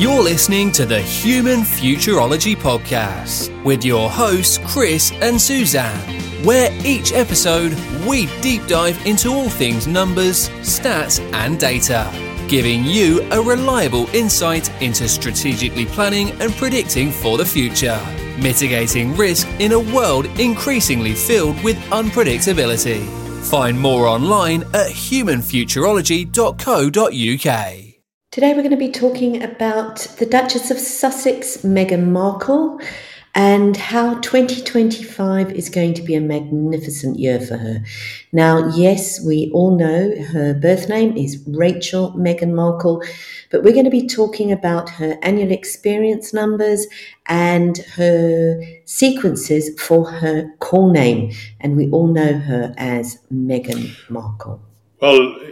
You're listening to the Human Futurology Podcast with your hosts, Chris and Suzanne, where each episode we deep dive into all things numbers, stats, and data, giving you a reliable insight into strategically planning and predicting for the future, mitigating risk in a world increasingly filled with unpredictability. Find more online at humanfuturology.co.uk. Today we're going to be talking about the Duchess of Sussex, Meghan Markle, and how 2025 is going to be a magnificent year for her. Now, yes, we all know her birth name is Rachel Meghan Markle, but we're going to be talking about her annual experience numbers and her sequences for her call name. And we all know her as Meghan Markle. Well,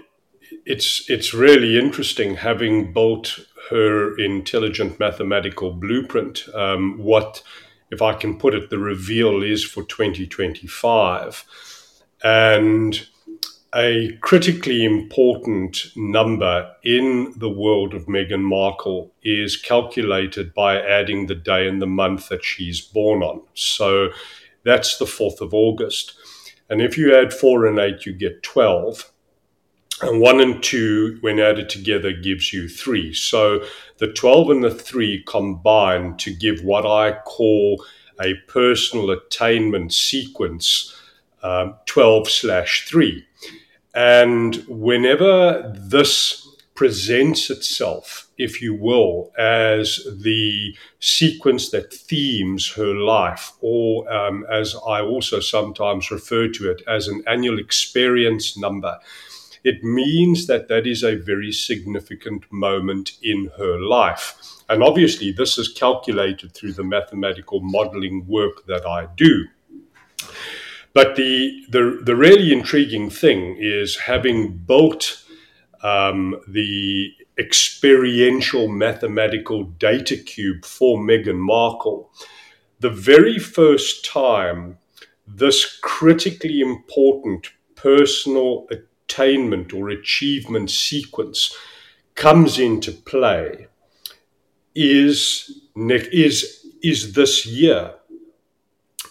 it's it's really interesting having built her intelligent mathematical blueprint. Um, what, if I can put it, the reveal is for 2025, and a critically important number in the world of Meghan Markle is calculated by adding the day and the month that she's born on. So that's the 4th of August. And if you add 4 and 8, you get 12 and one and two, when added together, gives you three. So the 12 and the three combine to give what I call a personal attainment sequence um, 12 slash 3. And whenever this presents itself, if you will, as the sequence that themes her life, or um, as I also sometimes refer to it as an annual experience number it means that that is a very significant moment in her life. And obviously, this is calculated through the mathematical modeling work that I do. But the, the, the really intriguing thing is having built um, the experiential mathematical data cube for Meghan Markle, the very first time this critically important personal attainment or achievement sequence comes into play is is is this year,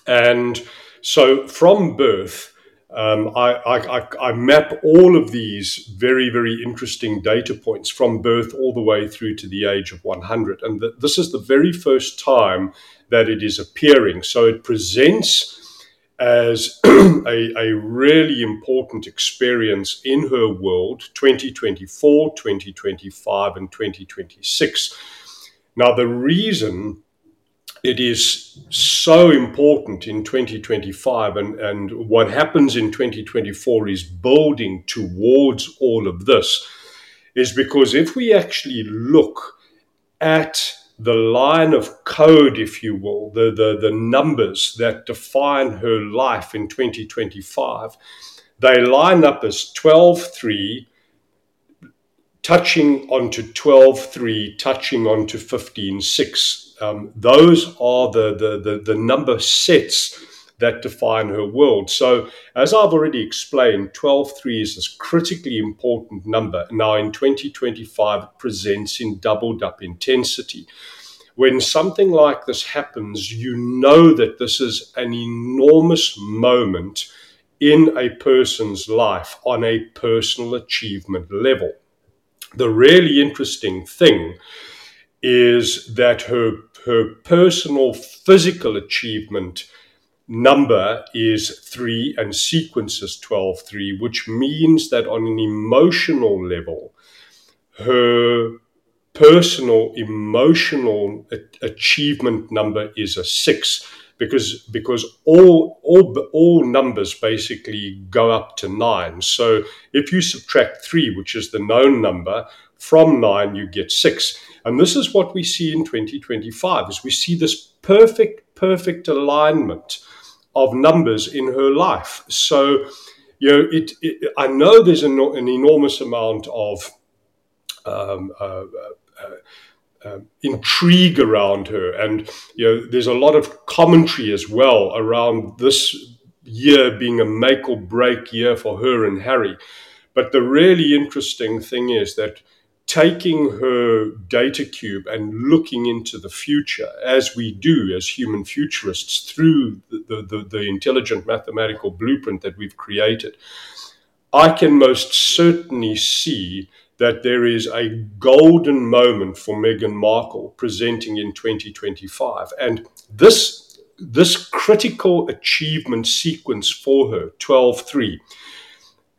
and so from birth. Um, I, I, I, map all of these very, very interesting data points from birth all the way through to the age of 100. And the, this is the very first time that it is appearing. So it presents as a, a really important experience in her world 2024, 2025, and 2026. Now, the reason it is so important in 2025 and, and what happens in 2024 is building towards all of this is because if we actually look at the line of code, if you will, the, the, the numbers that define her life in 2025, they line up as 12.3, touching onto 12.3, touching onto 15.6. Um, those are the, the, the, the number sets that define her world. So, as I've already explained, 12.3 is this critically important number. Now, in 2025, it presents in doubled up intensity. When something like this happens, you know that this is an enormous moment in a person's life on a personal achievement level. The really interesting thing is that her, her personal physical achievement number is 3 and sequence is 12 3 which means that on an emotional level her personal emotional achievement number is a 6 because because all all all numbers basically go up to 9 so if you subtract 3 which is the known number from 9 you get 6 and this is what we see in 2025 is we see this perfect perfect alignment of numbers in her life. So, you know, it, it I know there's an, an enormous amount of um, uh, uh, uh, intrigue around her, and you know, there's a lot of commentary as well around this year being a make or break year for her and Harry. But the really interesting thing is that taking her data cube and looking into the future, as we do as human futurists through the, the, the, intelligent mathematical blueprint that we've created, I can most certainly see that there is a golden moment for Meghan Markle presenting in 2025. And this this critical achievement sequence for her, 12 3,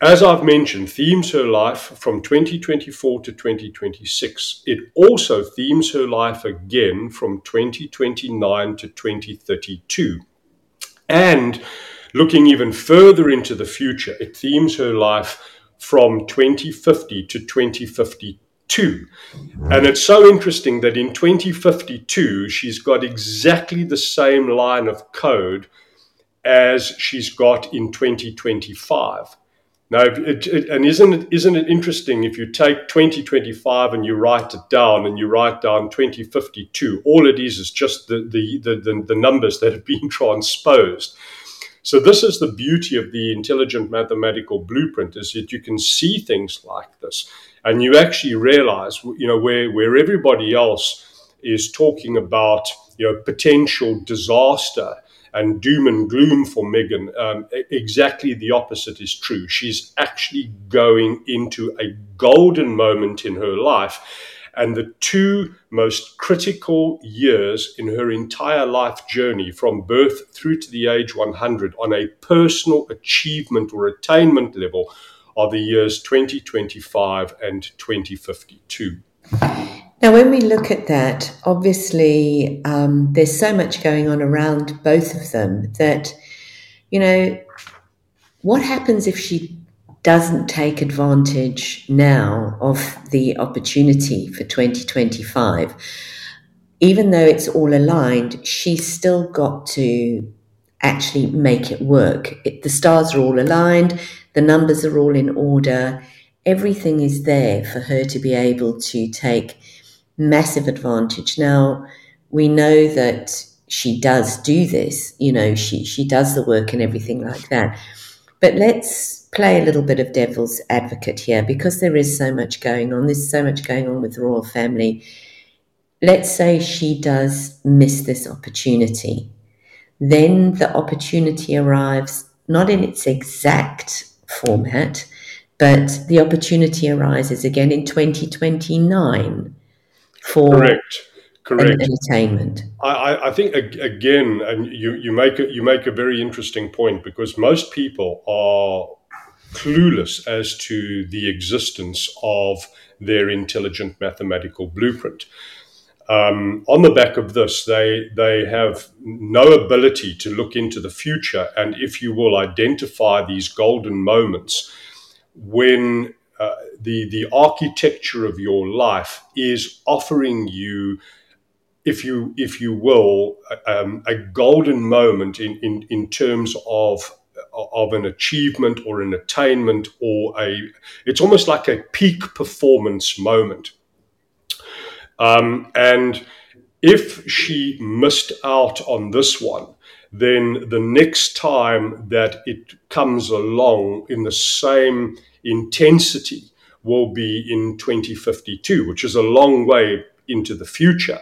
as I've mentioned, themes her life from 2024 to 2026. It also themes her life again from 2029 to 2032. And looking even further into the future, it themes her life from 2050 to 2052. And it's so interesting that in 2052, she's got exactly the same line of code as she's got in 2025. Now, it, it, and isn't it, isn't it interesting if you take 2025 and you write it down and you write down 2052, all it is is just the, the, the, the, numbers that have been transposed. So this is the beauty of the intelligent mathematical blueprint is that you can see things like this and you actually realize, you know, where, where everybody else is talking about, you know, potential disaster and doom and gloom for Meghan, um, exactly the opposite is true. She's actually going into a golden moment in her life. And the two most critical years in her entire life journey, from birth through to the age 100, on a personal achievement or attainment level, are the years 2025 and 2052. Now, when we look at that, obviously um, there's so much going on around both of them that, you know, what happens if she doesn't take advantage now of the opportunity for 2025? Even though it's all aligned, she's still got to actually make it work. It, the stars are all aligned, the numbers are all in order, everything is there for her to be able to take massive advantage. Now, we know that she does do this, you know, she, she does the work and everything like that. But let's play a little bit of devil's advocate here because there is so much going on. There's so much going on with the royal family. Let's say she does miss this opportunity. Then the opportunity arrives not in its exact format, but the opportunity arises again in 2029 for correct correct entertainment. I, I think again, and you you make a, you make a very interesting point because most people are clueless as to the existence of their intelligent mathematical blueprint. Um, on the back of this, they they have no ability to look into the future and, if you will, identify these golden moments when uh, the the architecture of your life is offering you, if you if you will, um, a golden moment in, in in terms of of an achievement or an attainment or a it's almost like a peak performance moment. Um, and if she missed out on this one then the next time that it comes along in the same intensity will be in 2052, which is a long way into the future.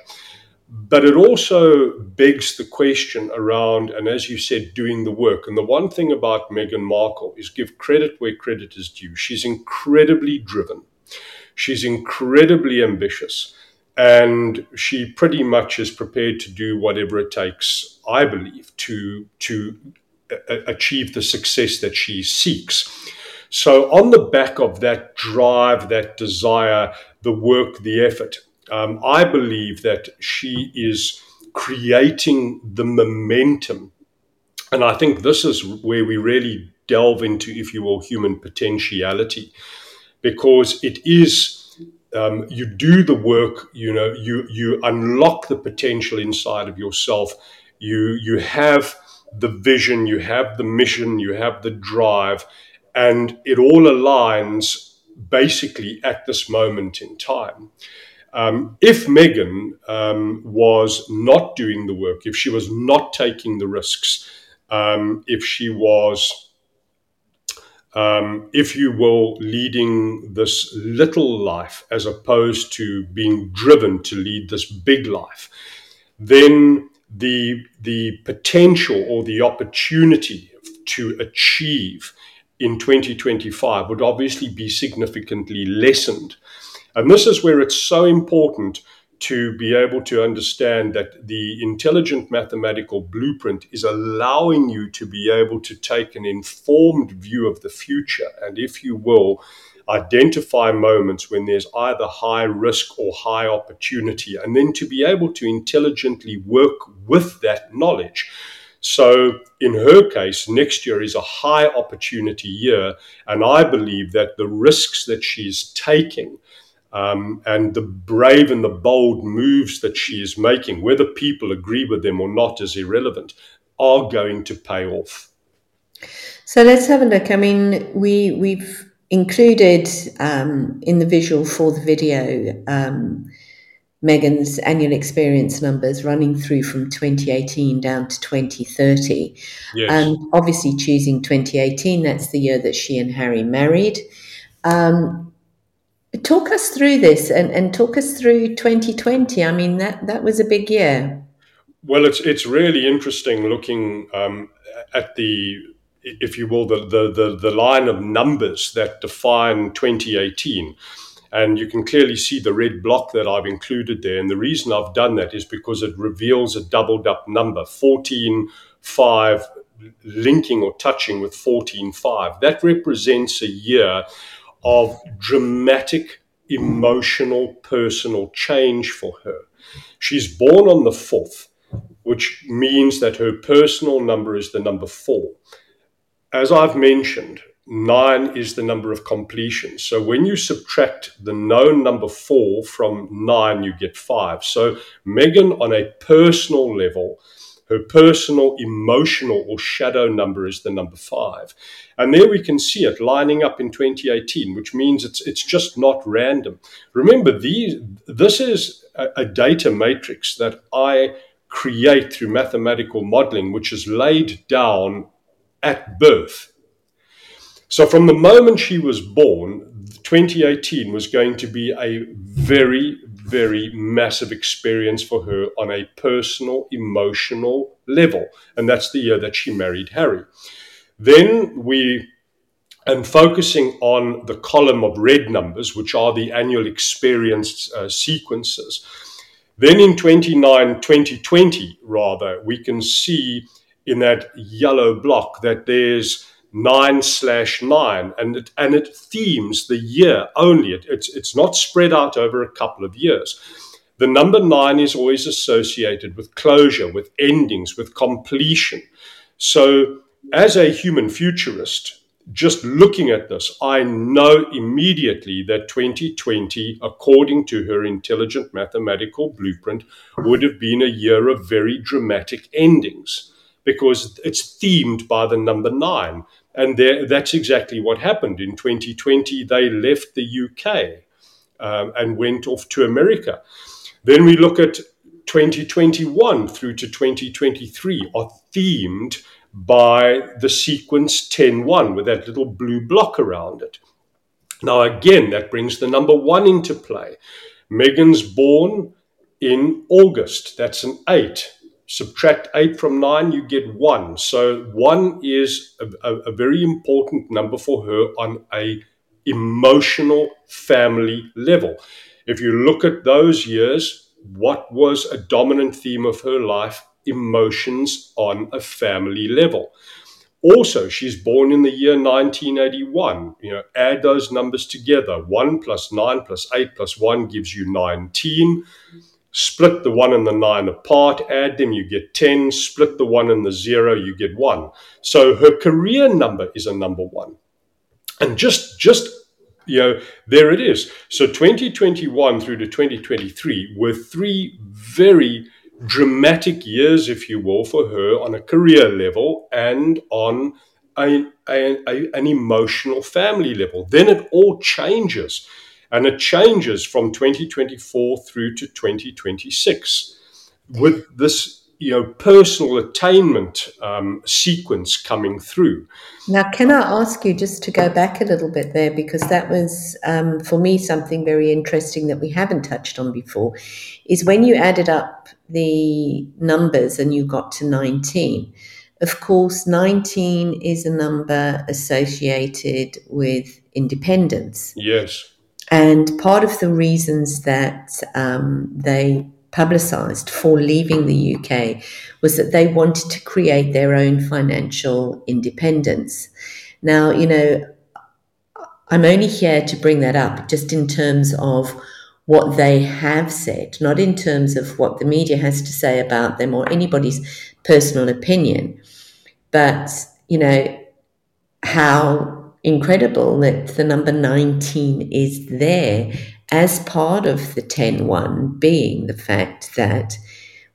But it also begs the question around, and as you said, doing the work. And the one thing about Meghan Markle is give credit where credit is due. She's incredibly driven, she's incredibly ambitious, and she pretty much is prepared to do whatever it takes, I believe, to, to uh, uh, achieve the success that she seeks. So, on the back of that drive, that desire, the work, the effort, um, I believe that she is creating the momentum. And I think this is where we really delve into, if you will, human potentiality, because it is. Um, you do the work, you know, you you unlock the potential inside of yourself. You you have the vision, you have the mission, you have the drive, and it all aligns basically at this moment in time. Um, if Meghan um, was not doing the work, if she was not taking the risks, um, if she was um, if you will, leading this little life as opposed to being driven to lead this big life, then the the potential or the opportunity to achieve in 2025 would obviously be significantly lessened. And this is where it's so important to be able to understand that the intelligent mathematical blueprint is allowing you to be able to take an informed view of the future and, if you will, identify moments when there's either high risk or high opportunity, and then to be able to intelligently work with that knowledge. So, in her case, next year is a high opportunity year, and I believe that the risks that she's taking um, and the brave and the bold moves that she is making, whether people agree with them or not, is irrelevant, are going to pay off. So let's have a look. I mean, we we've included um, in the visual for the video um, Meghan's annual experience numbers running through from 2018 down to 2030. Yes. And obviously, choosing 2018, that's the year that she and Harry married. Um, Talk us through this and, and talk us through 2020. I mean, that, that was a big year. Well, it's it's really interesting looking um, at the, if you will, the, the, the, the line of numbers that define 2018. And you can clearly see the red block that I've included there. And the reason I've done that is because it reveals a doubled up number 14, 5, linking or touching with 14, 5. That represents a year of dramatic emotional personal change for her. She's born on the 4th, which means that her personal number is the number 4. As I've mentioned, 9 is the number of completions. So when you subtract the known number 4 from 9, you get 5. So Meghan, on a personal level, her personal emotional or shadow number is the number five. And there we can see it lining up in 2018, which means it's, it's just not random. Remember, these, this is a, a data matrix that I create through mathematical modeling, which is laid down at birth. So from the moment she was born, 2018 was going to be a very, very massive experience for her on a personal, emotional level. And that's the year that she married Harry. Then we and focusing on the column of red numbers, which are the annual experience uh, sequences. Then in 29, 2020, rather, we can see in that yellow block that there's nine slash nine, and it, and it themes the year only. It, it's it's not spread out over a couple of years. The number nine is always associated with closure, with endings, with completion. So, as a human futurist, just looking at this, I know immediately that 2020, according to her intelligent mathematical blueprint, would have been a year of very dramatic endings because it's themed by the number nine. And that's exactly what happened. In 2020, they left the UK um, and went off to America. Then we look at 2021 through to 2023 are themed by the sequence 10-1 with that little blue block around it. Now, again, that brings the number one into play. Meghan's born in August. That's an eight subtract 8 from 9, you get 1. So 1 is a, a, a, very important number for her on a emotional family level. If you look at those years, what was a dominant theme of her life? Emotions on a family level. Also, she's born in the year 1981. You know, add those numbers together. 1 plus 9 plus 8 plus 1 gives you 19 split the 1 and the 9 apart, add them, you get 10, split the 1 and the 0, you get 1. So her career number is a number 1. And just, just, you know, there it is. So 2021 through to 2023 were three very dramatic years, if you will, for her on a career level and on a, a, a, an emotional family level. Then it all changes and it changes from 2024 through to 2026 with this you know personal attainment um, sequence coming through. Now, can I ask you just to go back a little bit there because that was um, for me something very interesting that we haven't touched on before. Is when you added up the numbers and you got to nineteen. Of course, 19 is a number associated with independence. Yes. And part of the reasons that um, they publicized for leaving the UK was that they wanted to create their own financial independence. Now, you know, I'm only here to bring that up just in terms of what they have said, not in terms of what the media has to say about them or anybody's personal opinion, but, you know, how incredible that the number 19 is there as part of the 10 1 being the fact that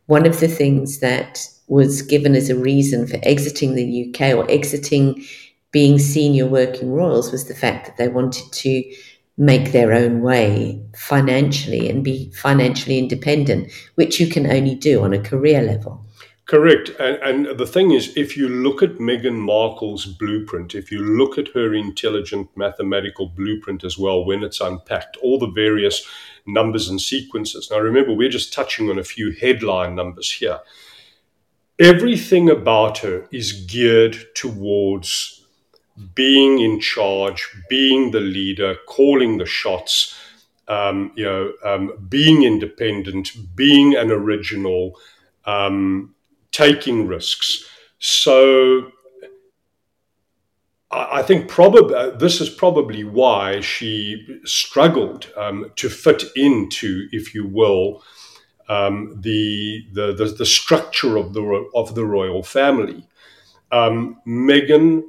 one of the things that was given as a reason for exiting the UK or exiting being senior working royals was the fact that they wanted to make their own way financially and be financially independent, which you can only do on a career level. Correct. And, and the thing is, if you look at Meghan Markle's blueprint, if you look at her intelligent mathematical blueprint as well, when it's unpacked, all the various numbers and sequences. Now, remember, we're just touching on a few headline numbers here. Everything about her is geared towards being in charge, being the leader, calling the shots, um, you know, um, being independent, being an original, um, taking risks. So I think probably uh, this is probably why she struggled um, to fit into, if you will, um, the, the, the the structure of the of the royal family. Um, Meghan,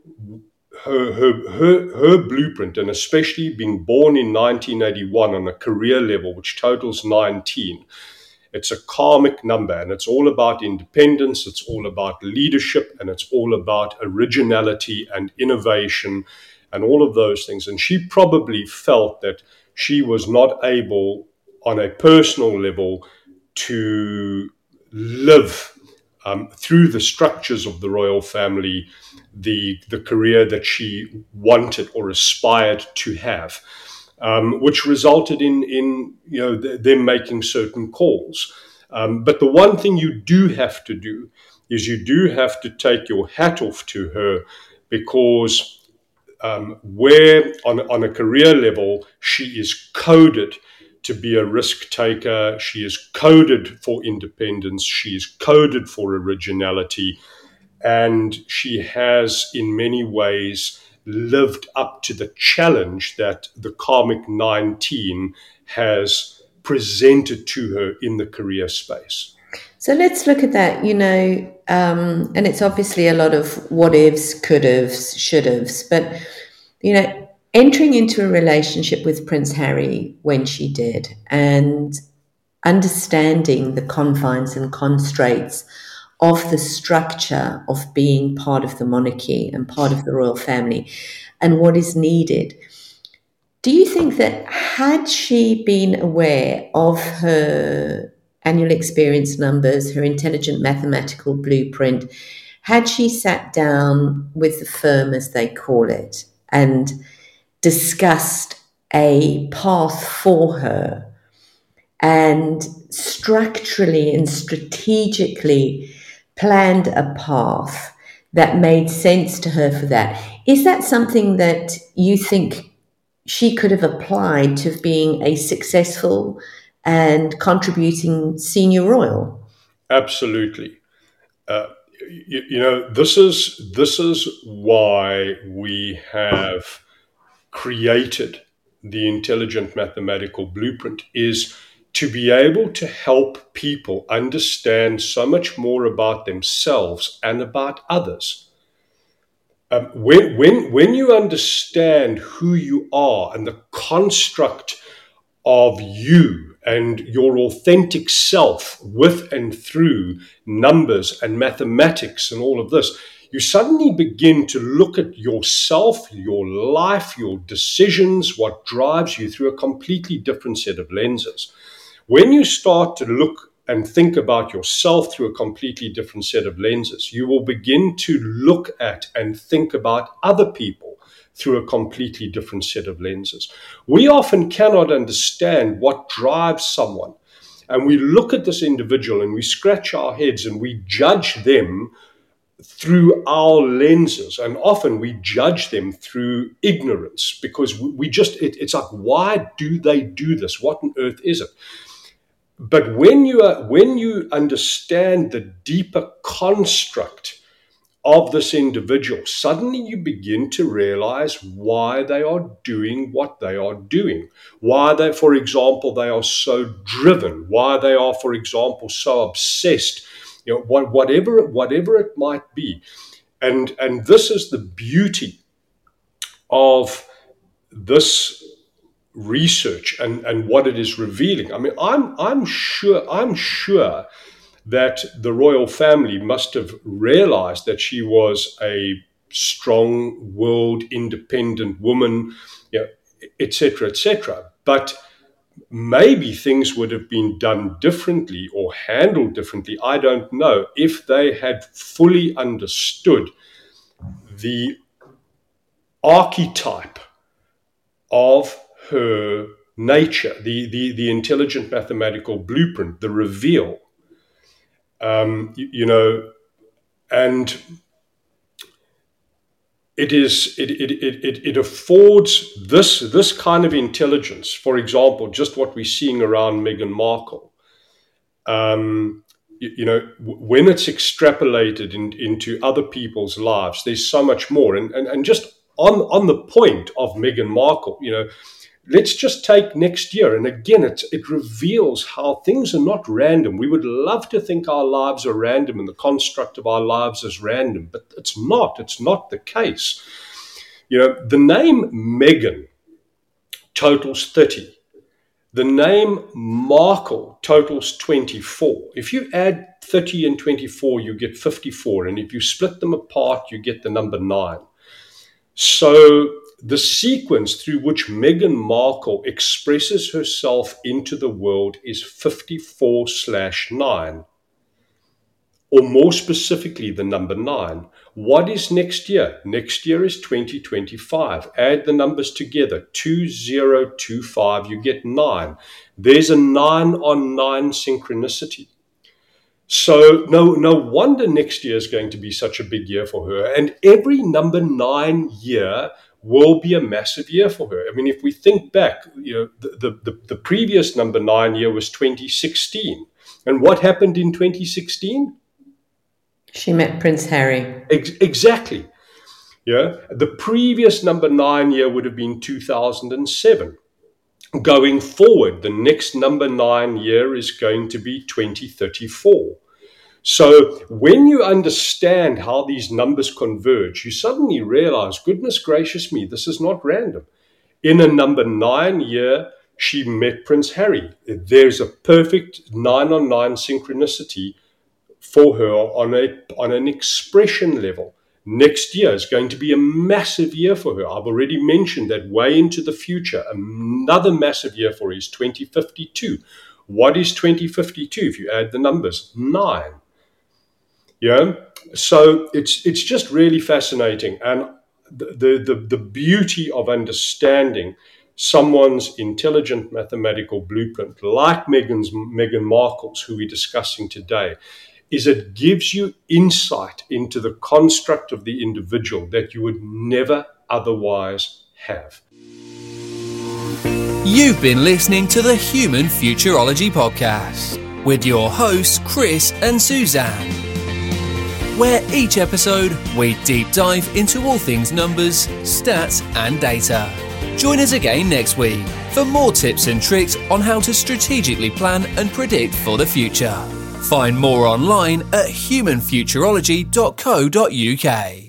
her, her her her blueprint, and especially being born in 1981 on a career level, which totals 19, it's a karmic number and it's all about independence, it's all about leadership, and it's all about originality and innovation and all of those things. And she probably felt that she was not able on a personal level to live um, through the structures of the royal family the the career that she wanted or aspired to have um, which resulted in in you know th- them making certain calls. Um, but the one thing you do have to do is you do have to take your hat off to her because um, where on on a career level she is coded to be a risk taker. She is coded for independence. She is coded for originality. And she has, in many ways, lived up to the challenge that the karmic 19 has presented to her in the career space. So let's look at that, you know, um, and it's obviously a lot of what ifs, could haves, should haves, but, you know, entering into a relationship with Prince Harry when she did and understanding the confines and constraints of the structure of being part of the monarchy and part of the royal family and what is needed. Do you think that had she been aware of her annual experience numbers, her intelligent mathematical blueprint, had she sat down with the firm, as they call it, and discussed a path for her and structurally and strategically planned a path that made sense to her for that. Is that something that you think she could have applied to being a successful and contributing senior royal? Absolutely. Uh, you, you, know, this is this is why we have created the intelligent mathematical blueprint is to be able to help people understand so much more about themselves and about others. Um, when, when, when you understand who you are and the construct of you and your authentic self with and through numbers and mathematics and all of this, you suddenly begin to look at yourself, your life, your decisions, what drives you through a completely different set of lenses when you start to look and think about yourself through a completely different set of lenses. You will begin to look at and think about other people through a completely different set of lenses. We often cannot understand what drives someone. And we look at this individual and we scratch our heads and we judge them through our lenses. And often we judge them through ignorance because we just, it, it's like, why do they do this? What on earth is it? But when you are, when you understand the deeper construct of this individual, suddenly you begin to realize why they are doing what they are doing. Why they, for example, they are so driven. Why they are, for example, so obsessed. You know, whatever whatever it might be, and and this is the beauty of this research and, and what it is revealing. I mean, I'm I'm sure I'm sure that the royal family must have realized that she was a strong, world independent woman, you know, etc., etc. But maybe things would have been done differently or handled differently. I don't know if they had fully understood the archetype of her nature, the, the, the intelligent mathematical blueprint, the reveal. Um, you, you, know, and it is it, it, it, it affords this this kind of intelligence. For example, just what we're seeing around Meghan Markle. Um, you, know, when it's extrapolated in, into other people's lives, there's so much more. And, and and just on on the point of Meghan Markle, you know, let's just take next year. And again, it, it reveals how things are not random. We would love to think our lives are random and the construct of our lives is random, but it's not. It's not the case. You know, the name Meghan totals 30. The name Markle totals 24. If you add 30 and 24, you get 54. And if you split them apart, you get the number nine. So the sequence through which Meghan Markle expresses herself into the world is 54 slash 9. Or more specifically, the number 9. What is next year? Next year is 2025. Add the numbers together 2025, you get 9. There's a 9 on 9 synchronicity. So no no wonder next year is going to be such a big year for her. And every number nine year will be a massive year for her. I mean, if we think back, you know, the, the, the previous number nine year was 2016. And what happened in 2016? She met Prince Harry. Ex- exactly. Yeah. The previous number nine year would have been 2007. Going forward, the next number nine year is going to be 2034. So when you understand how these numbers converge, you suddenly realize, goodness gracious me, this is not random. In a number nine year, she met Prince Harry. There's a perfect nine on nine synchronicity for her on a on an expression level. Next year is going to be a massive year for her. I've already mentioned that way into the future. Another massive year for her is 2052. What is 2052 if you add the numbers? Nine. Yeah. So it's it's just really fascinating, and the the the beauty of understanding someone's intelligent mathematical blueprint, like Meghan's Meghan Markle's, who we're discussing today, is it gives you insight into the construct of the individual that you would never otherwise have. You've been listening to the Human Futurology Podcast with your hosts, Chris and Suzanne where each episode we deep dive into all things numbers, stats, and data. Join us again next week for more tips and tricks on how to strategically plan and predict for the future. Find more online at humanfuturology.co.uk.